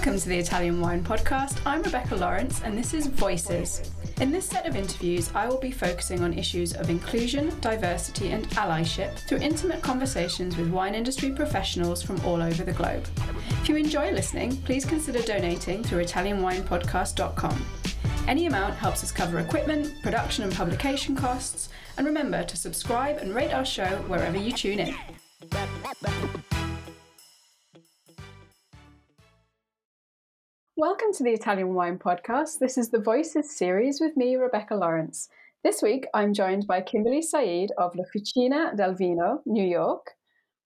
Welcome to the Italian Wine Podcast. I'm Rebecca Lawrence, and this is Voices. In this set of interviews, I will be focusing on issues of inclusion, diversity, and allyship through intimate conversations with wine industry professionals from all over the globe. If you enjoy listening, please consider donating through ItalianWinePodcast.com. Any amount helps us cover equipment, production, and publication costs. And remember to subscribe and rate our show wherever you tune in. Welcome to the Italian Wine Podcast. This is the Voices series with me, Rebecca Lawrence. This week, I'm joined by Kimberly Sayid of La Fucina del Vino, New York.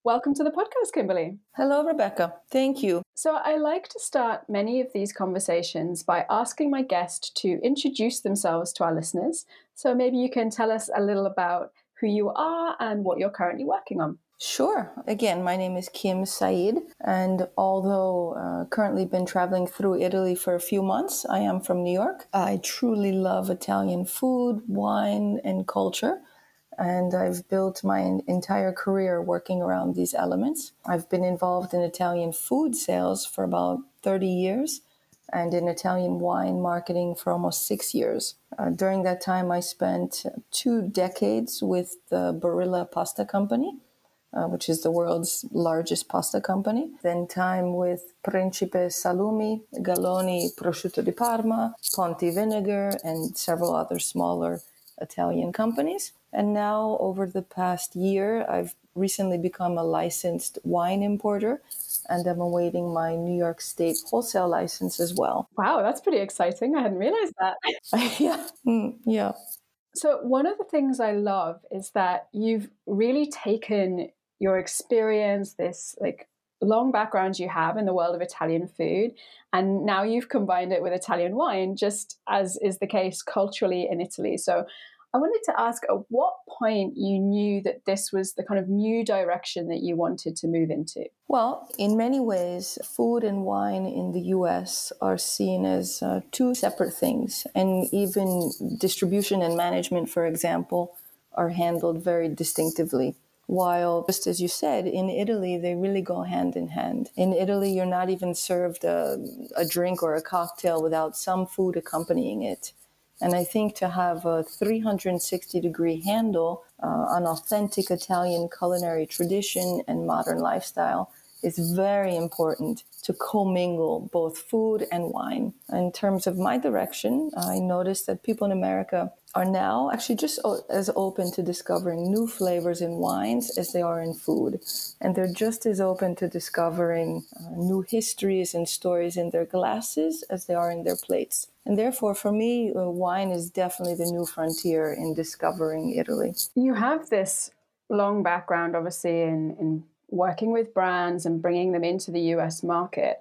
Welcome to the podcast, Kimberly. Hello, Rebecca. Thank you. So, I like to start many of these conversations by asking my guest to introduce themselves to our listeners. So, maybe you can tell us a little about who you are and what you're currently working on. Sure. Again, my name is Kim Sayid, and although uh, currently been traveling through Italy for a few months, I am from New York. I truly love Italian food, wine, and culture, and I've built my entire career working around these elements. I've been involved in Italian food sales for about 30 years and in Italian wine marketing for almost six years. Uh, during that time, I spent two decades with the Barilla Pasta Company uh, which is the world's largest pasta company. Then time with Principe Salumi, Galloni Prosciutto di Parma, Ponti Vinegar, and several other smaller Italian companies. And now, over the past year, I've recently become a licensed wine importer and I'm awaiting my New York State wholesale license as well. Wow, that's pretty exciting. I hadn't realized that. yeah. Mm, yeah. So, one of the things I love is that you've really taken your experience, this like long background you have in the world of Italian food, and now you've combined it with Italian wine, just as is the case culturally in Italy. So I wanted to ask at what point you knew that this was the kind of new direction that you wanted to move into? Well, in many ways, food and wine in the US are seen as uh, two separate things. And even distribution and management, for example, are handled very distinctively. While, just as you said, in Italy, they really go hand in hand. In Italy, you're not even served a, a drink or a cocktail without some food accompanying it. And I think to have a 360 degree handle uh, on authentic Italian culinary tradition and modern lifestyle is very important to commingle both food and wine. In terms of my direction, I noticed that people in America are now actually just as open to discovering new flavors in wines as they are in food. And they're just as open to discovering uh, new histories and stories in their glasses as they are in their plates. And therefore, for me, uh, wine is definitely the new frontier in discovering Italy. You have this long background, obviously, in, in working with brands and bringing them into the US market.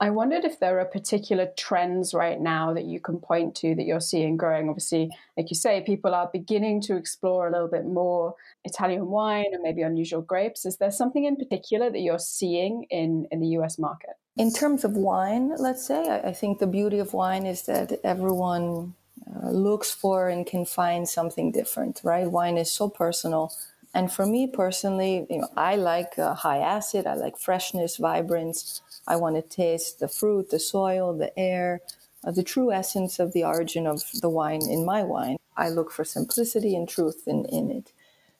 I wondered if there are particular trends right now that you can point to that you're seeing growing. Obviously, like you say, people are beginning to explore a little bit more Italian wine and maybe unusual grapes. Is there something in particular that you're seeing in, in the US market? In terms of wine, let's say, I, I think the beauty of wine is that everyone uh, looks for and can find something different, right? Wine is so personal and for me personally, you know, I like uh, high acid. I like freshness, vibrance. I want to taste the fruit, the soil, the air, uh, the true essence of the origin of the wine in my wine. I look for simplicity and truth in, in it.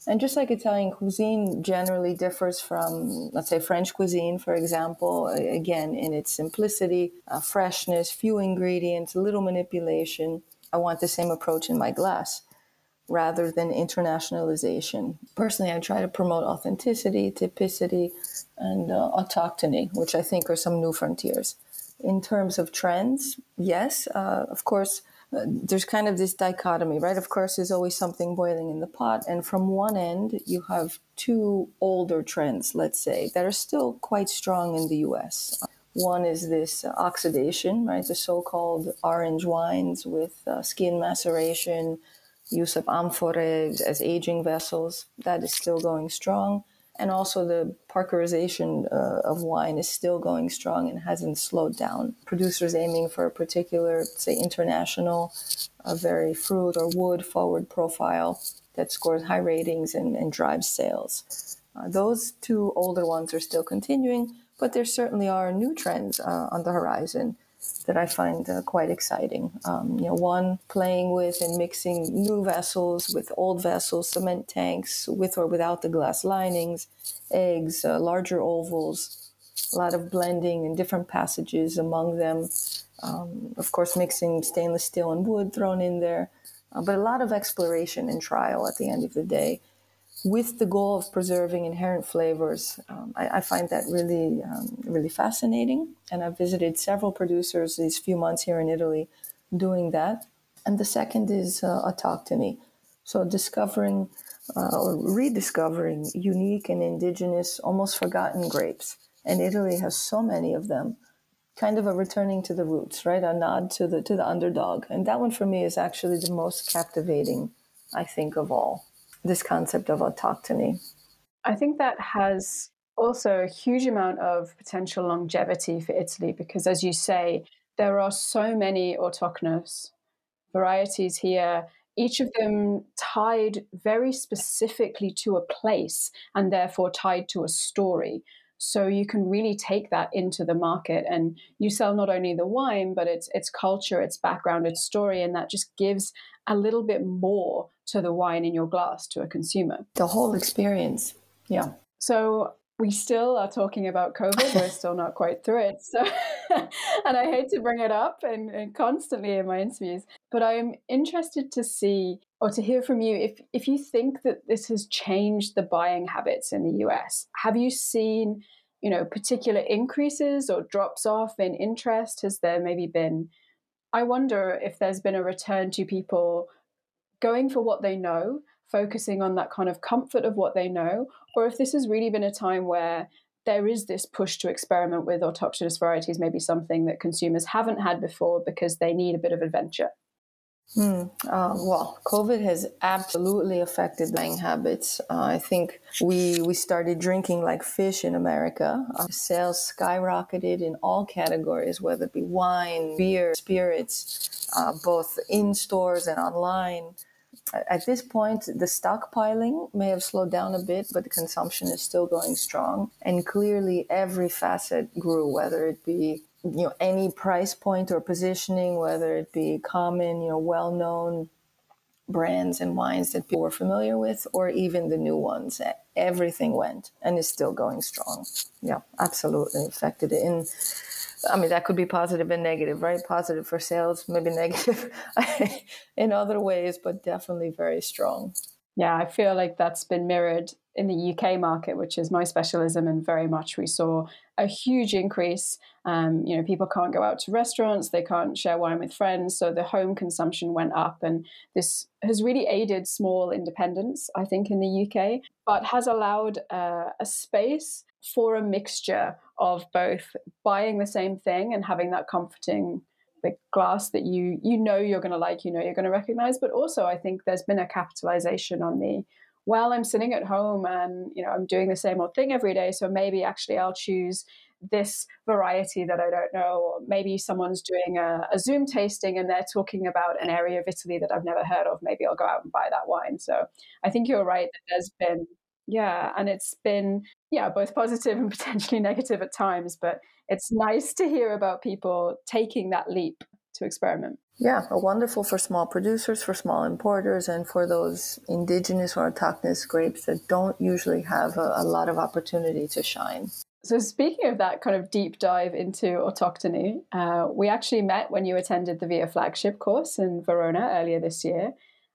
And just like Italian cuisine generally differs from, let's say, French cuisine, for example, again, in its simplicity, uh, freshness, few ingredients, little manipulation, I want the same approach in my glass rather than internationalization. Personally, I try to promote authenticity, typicity, and uh, autochthony, which I think are some new frontiers. In terms of trends, yes, uh, of course, uh, there's kind of this dichotomy, right? Of course, there's always something boiling in the pot. And from one end, you have two older trends, let's say, that are still quite strong in the US. One is this oxidation, right? The so called orange wines with uh, skin maceration, use of amphorae as aging vessels, that is still going strong. And also the parkerization uh, of wine is still going strong and hasn't slowed down. Producers aiming for a particular, say, international, a very fruit or wood forward profile that scores high ratings and, and drives sales. Uh, those two older ones are still continuing, but there certainly are new trends uh, on the horizon that I find uh, quite exciting. Um, you know, one playing with and mixing new vessels with old vessels, cement tanks with or without the glass linings, eggs, uh, larger ovals, a lot of blending and different passages among them. Um, of course, mixing stainless steel and wood thrown in there, uh, but a lot of exploration and trial at the end of the day with the goal of preserving inherent flavors. Um, I, I, find that really, um, really fascinating. And I've visited several producers these few months here in Italy doing that. And the second is uh, autochthony. So discovering uh, or rediscovering unique and indigenous, almost forgotten grapes. And Italy has so many of them. Kind of a returning to the roots, right? A nod to the to the underdog, and that one for me is actually the most captivating, I think, of all this concept of oh, autochthony. I think that has also a huge amount of potential longevity for Italy because, as you say, there are so many autochthonous varieties here, each of them tied very specifically to a place and therefore tied to a story. So you can really take that into the market and you sell not only the wine, but its its culture, its background, its story, and that just gives a little bit more to the wine in your glass to a consumer. The whole experience. Yeah. So we still are talking about COVID. We're still not quite through it. So, and I hate to bring it up and, and, constantly in my interviews, but I'm interested to see or to hear from you if if you think that this has changed the buying habits in the US. Have you seen, you know, particular increases or drops off in interest? Has there maybe been? I wonder if there's been a return to people going for what they know, focusing on that kind of comfort of what they know, or if this has really been a time where there is this push to experiment with autochthonous varieties, maybe something that consumers haven't had before because they need a bit of adventure. Mm, uh, well, COVID has absolutely affected buying habits. Uh, I think we we started drinking like fish in America. Our sales skyrocketed in all categories, whether it be wine, beer, spirits, uh, both in stores and online at this point, the stockpiling may have slowed down a bit, but the consumption is still going strong. And clearly, every facet grew, whether it be you know any price point or positioning, whether it be common, you know, well-known brands and wines that people were familiar with, or even the new ones. Everything went and is still going strong. Yeah, absolutely affected it. And I mean, that could be positive and negative, right? Positive for sales, maybe negative in other ways, but definitely very strong. Yeah, I feel like that's been mirrored in the UK market, which is my specialism, and very much we saw a huge increase. Um, you know, people can't go out to restaurants, they can't share wine with friends, so the home consumption went up, and this has really aided small independents, I think, in the UK, but has allowed uh, a space for a mixture of both buying the same thing and having that comforting the glass that you you know you're going to like you know you're going to recognize but also i think there's been a capitalization on the well i'm sitting at home and you know i'm doing the same old thing every day so maybe actually i'll choose this variety that I don't know, or maybe someone's doing a, a, Zoom tasting and they're talking about an area of Italy that I've never heard of. Maybe I'll go out and buy that wine. So I think you're right that there's been yeah, and it's been yeah both positive and potentially negative at times, but it's nice to hear about people taking that leap to experiment. Yeah, wonderful for small producers, for small importers, and for those indigenous or autochthonous grapes that don't usually have a, a lot of opportunity to shine. So, speaking of that kind of deep dive into autochthony, uh, we actually met when you attended the VIA flagship course in Verona earlier this year.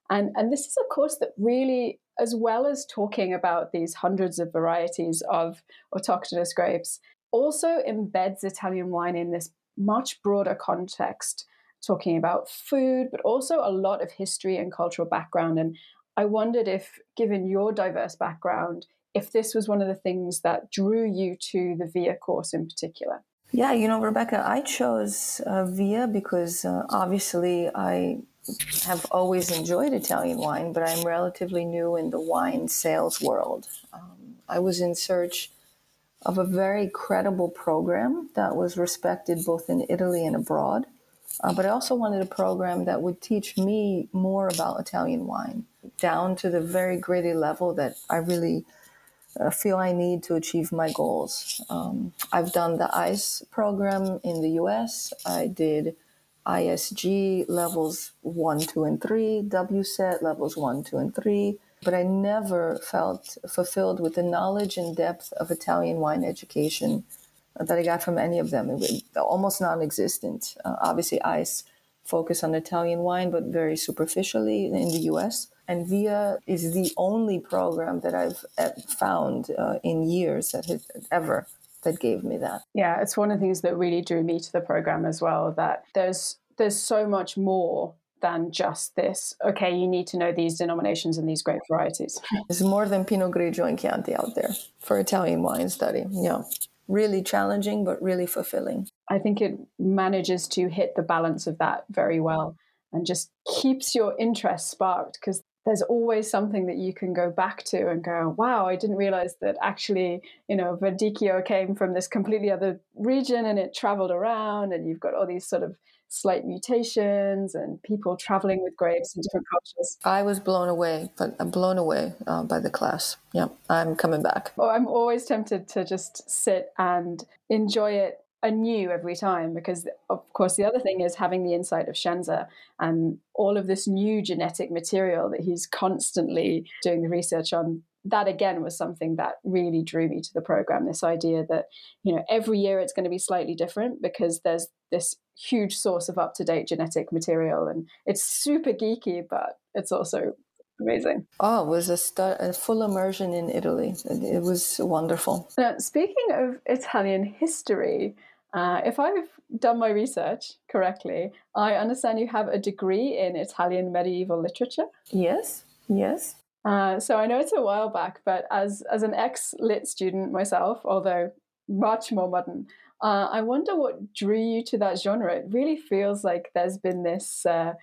And, and this is a course that really as well as talking about these hundreds of varieties of autochthonous grapes, also embeds Italian wine in this much broader context, talking about food, but also a lot of history and cultural background. And I wondered if, given your diverse background, if this was one of the things that drew you to the VIA course in particular. Yeah, you know, Rebecca, I chose uh, VIA because uh, obviously I have always enjoyed Italian wine, but I'm relatively new in the wine sales world. Um, I was in search of a very credible program that was respected both in Italy and abroad. Uh, but I also wanted a program that would teach me more about Italian wine, down to the very gritty level that I really uh, feel I need to achieve my goals. Um, I've done the ICE program in the US. I did ISG levels one, two, and three, WSET levels one, two, and three. But I never felt fulfilled with the knowledge and depth of Italian wine education that I got from any of them. It was almost non existent. Uh, obviously, ICE focus on Italian wine, but very superficially in the US. And VIA is the only program that I've found uh, in years that has ever that gave me that. Yeah, it's one of the things that really drew me to the program as well. That there's there's so much more than just this. Okay, you need to know these denominations and these grape varieties. There's more than Pinot Grigio and Chianti out there for Italian wine study. Yeah, really challenging, but really fulfilling. I think it manages to hit the balance of that very well and just keeps your interest sparked because there's always something that you can go back to and go, wow, I didn't realize that actually, you know, Verdicchio came from this completely other region and it traveled around, and you've got all these sort of slight mutations and people traveling with grapes in different cultures. I was blown away, but I'm blown away uh, by the class. Yeah, I'm coming back. Oh, I'm always tempted to just sit and enjoy it anew every time because of course the other thing is having the insight of Scienza and all of this new genetic material that he's constantly doing the research on that again was something that really drew me to the program this idea that you know every year it's going to be slightly different because there's this huge source of up-to-date genetic material and it's super geeky but it's also amazing. Oh, it was a, stu- a full immersion in Italy. It, it was wonderful. Now, speaking of Italian history, uh, if I've done my research correctly, I understand you have a degree in Italian medieval literature. Yes, yes. Uh, so I know it's a while back, but as as an ex lit student myself, although much more modern, uh, I wonder what drew you to that genre. It really feels like there's been this uh,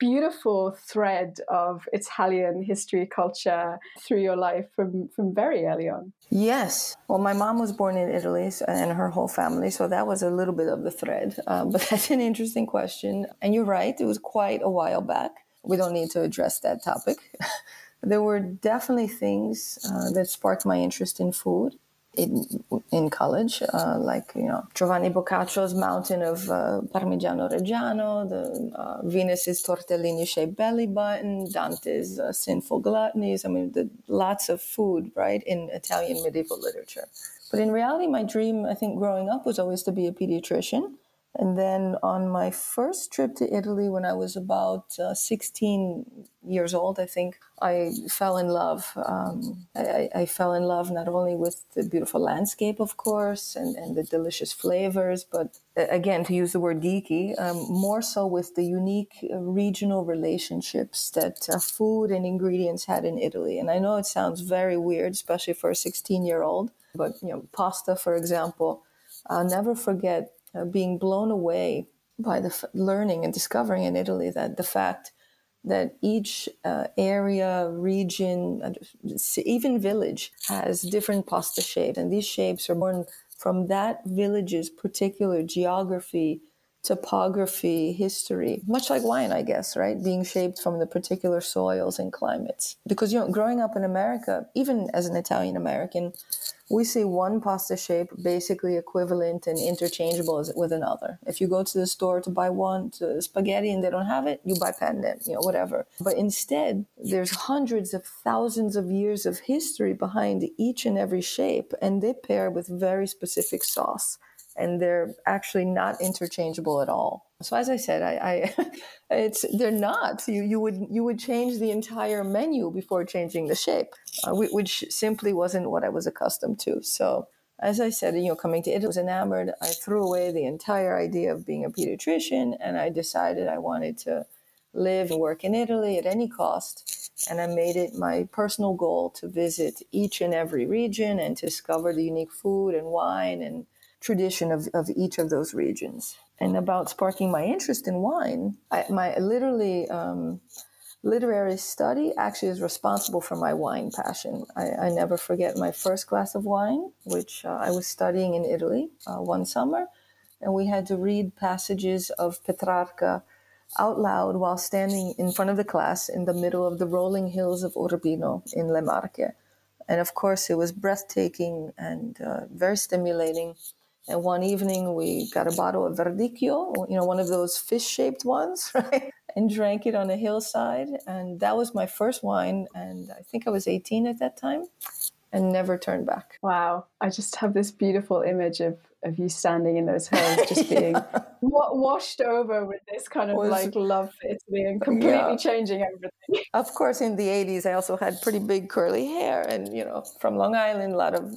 beautiful thread of Italian history culture through your life from, from very early on. Yes. Well, my mom was born in Italy and her whole family, so that was a little bit of the thread. Uh, but that's an interesting question. And you're right, it was quite a while back. We don't need to address that topic. there were definitely things uh, that sparked my interest in food in, in college, uh, like you know Giovanni Boccaccio's Mountain of uh, Parmigiano Reggiano, the uh, Venus's tortellini shaped belly button, Dante's uh, Sinful Gluttonies. I mean, the, lots of food, right, in Italian medieval literature. But in reality, my dream, I think, growing up was always to be a pediatrician. And then on my first trip to Italy, when I was about uh, 16 years old, I think I fell in love. Um, I, I, fell in love not only with the beautiful landscape, of course, and, and the delicious flavors, but uh, again, to use the word geeky, um, more so with the unique uh, regional relationships that uh, food and ingredients had in Italy. And I know it sounds very weird, especially for a 16 year old, but you know, pasta, for example, I'll never forget uh, being blown away by the f- learning and discovering in Italy that the fact that each uh, area, region, even village has different pasta shapes, and these shapes are born from that village's particular geography topography, history, much like wine, I guess, right? Being shaped from the particular soils and climates. Because, you know, growing up in America, even as an Italian American, we see one pasta shape basically equivalent and interchangeable with another. If you go to the store to buy one to spaghetti and they don't have it, you buy penne, you know, whatever. But instead, there's hundreds of thousands of years of history behind each and every shape, and they pair with very specific sauce and they're actually not interchangeable at all. So as I said, I, I it's they're not. You you would you would change the entire menu before changing the shape, uh, which simply wasn't what I was accustomed to. So as I said, you know, coming to Italy, I was enamored. I threw away the entire idea of being a pediatrician, and I decided I wanted to live and work in Italy at any cost. And I made it my personal goal to visit each and every region and discover the unique food and wine and tradition of, of each of those regions. And about sparking my interest in wine, I, my literally um, literary study actually is responsible for my wine passion. I, I never forget my first glass of wine, which uh, I was studying in Italy uh, one summer, and we had to read passages of Petrarca out loud while standing in front of the class in the middle of the rolling hills of Urbino in Le Marche And of course, it was breathtaking and uh, very stimulating. And one evening, we got a bottle of Verdicchio, you know, one of those fish shaped ones, right? And drank it on a hillside. And that was my first wine. And I think I was 18 at that time and never turned back. Wow. I just have this beautiful image of of you standing in those hills, just being washed over with this kind of was, like love for Italy and completely yeah. changing everything. Of course, in the 80s, I also had pretty big curly hair and, you know, from Long Island, a lot of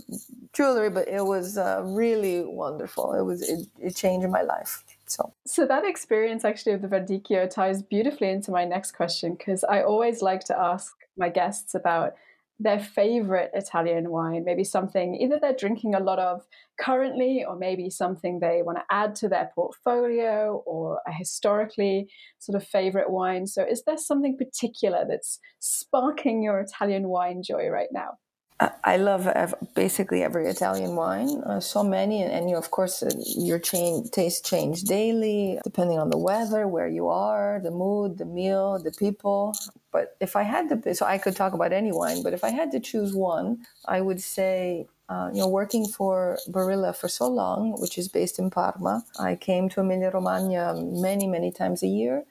jewelry, but it was uh, really wonderful. It was, it, it changed my life. So. so that experience actually of the Verdicchio ties beautifully into my next question because I always like to ask my guests about their favorite Italian wine, maybe something either they're drinking a lot of currently, or maybe something they want to add to their portfolio, or a historically sort of favorite wine. So, is there something particular that's sparking your Italian wine joy right now? I love basically every Italian wine. Uh, so many, and, and you, of course, uh, your chain, taste change daily depending on the weather, where you are, the mood, the meal, the people. But if I had to, so I could talk about any wine. But if I had to choose one, I would say, uh, you know, working for Barilla for so long, which is based in Parma, I came to Emilia Romagna many, many times a year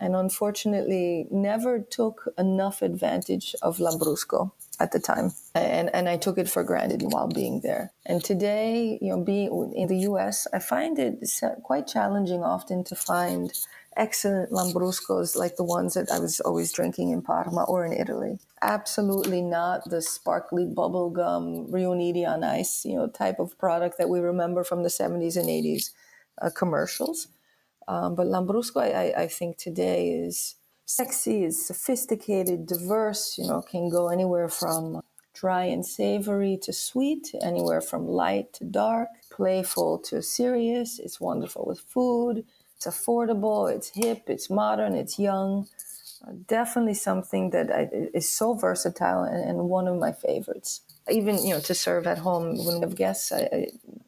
and unfortunately never took enough advantage of Lambrusco at the time. And, and I took it for granted while being there. And today, you know, being in the US, I find it quite challenging often to find excellent Lambruscos like the ones that I was always drinking in Parma or in Italy. Absolutely not the sparkly bubblegum Riunite on ice, you know, type of product that we remember from the 70s and 80s uh, commercials. Um, but Lambrusco, I, I think today is sexy, is sophisticated, diverse, you know, can go anywhere from dry and savory to sweet, anywhere from light to dark, playful to serious. It's wonderful with food. It's affordable, it's hip, it's modern, it's young. Uh, definitely something that I, is so versatile and, and, one of my favorites. Even you know to serve at home when we have guests, I, I,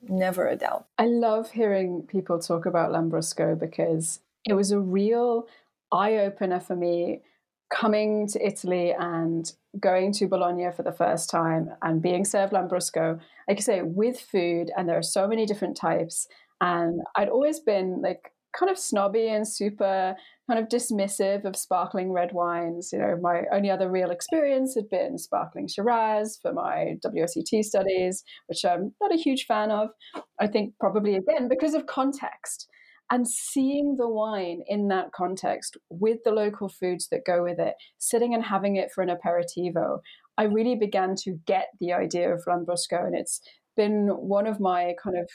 never a doubt. I love hearing people talk about Lambrusco because it was a real eye opener for me coming to Italy and going to Bologna for the first time and being served Lambrusco, like I say, with food, and there are so many different types. And I'd always been like kind of snobby and super kind of dismissive of sparkling red wines. You know, my only other real experience had been sparkling Shiraz for my WSET studies, which I'm not a huge fan of. I think probably again because of context and seeing the wine in that context with the local foods that go with it, sitting and having it for an aperitivo, I really began to get the idea of Lambrusco. And it's been one of my kind of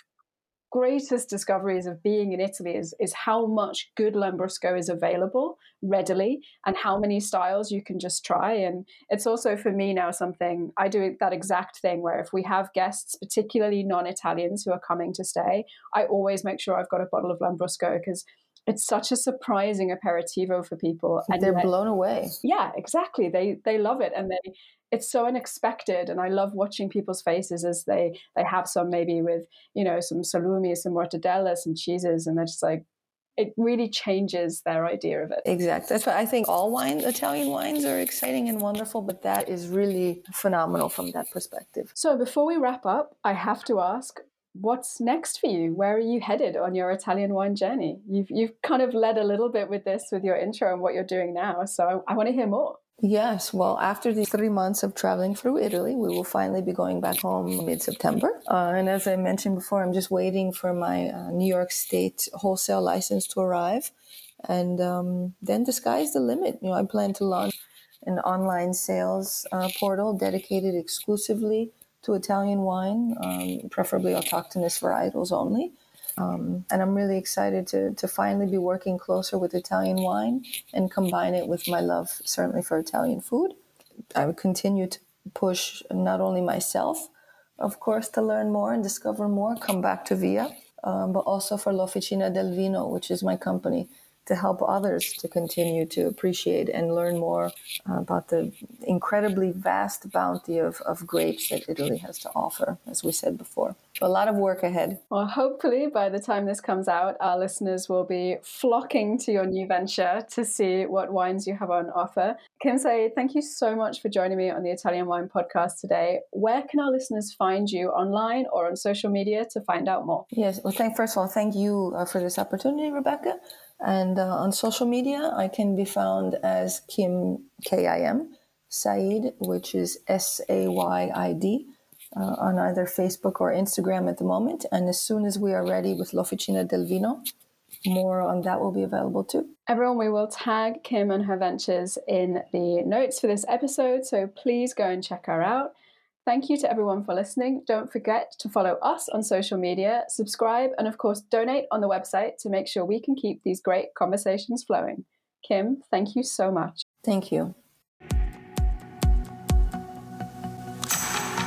greatest discoveries of being in Italy is, is how much good Lambrusco is available readily and how many styles you can just try. And it's also for me now something I do that exact thing where if we have guests, particularly non Italians who are coming to stay, I always make sure I've got a bottle of Lambrusco because it's such a surprising aperitivo for people and they're blown away yeah exactly they they love it and they it's so unexpected and i love watching people's faces as they they have some maybe with you know some salumi some mortadella some cheeses and they're just like it really changes their idea of it. Exactly. That's why I think all wine, Italian wines are exciting and wonderful, but that is really phenomenal from that perspective. So before we wrap up, I have to ask, what's next for you? Where are you headed on your Italian wine journey? You've you've kind of led a little bit with this with your intro and what you're doing now, so I, I want to hear more. Yes, well, after the three months of traveling through Italy, we will finally be going back home mid September. Uh, and as I mentioned before, I'm just waiting for my uh, New York State wholesale license to arrive. And um, then the sky's the limit. You know, I plan to launch an online sales uh, portal dedicated exclusively to Italian wine, um, preferably autochthonous varietals only. Um, and I'm really excited to, to finally be working closer with Italian wine and combine it with my love, certainly for Italian food. I would continue to push not only myself, of course, to learn more and discover more, come back to Via, um, but also for L'Officina del Vino, which is my company, to help others to continue to appreciate and learn more about the incredibly vast bounty of, of grapes that Italy has to offer, as we said before. a lot of work ahead. Well, hopefully, by the time this comes out, our listeners will be flocking to your new venture to see what wines you have on offer. Kim Sayid, thank you so much for joining me on the Italian Wine Podcast today. Where can our listeners find you online or on social media to find out more? Yes, well, thank first of all, thank you uh, for this opportunity, Rebecca. And uh, on social media, I can be found as Kim K I M Sayid, which is S A Y I D uh, on either Facebook or Instagram at the moment. And as soon as we are ready with L'Officina del Vino, more on that will be available too. Everyone, we will tag Kim and her ventures in the notes for this episode, so please go and check her out. Thank you to everyone for listening. Don't forget to follow us on social media, subscribe, and of course, donate on the website to make sure we can keep these great conversations flowing. Kim, thank you so much. Thank you.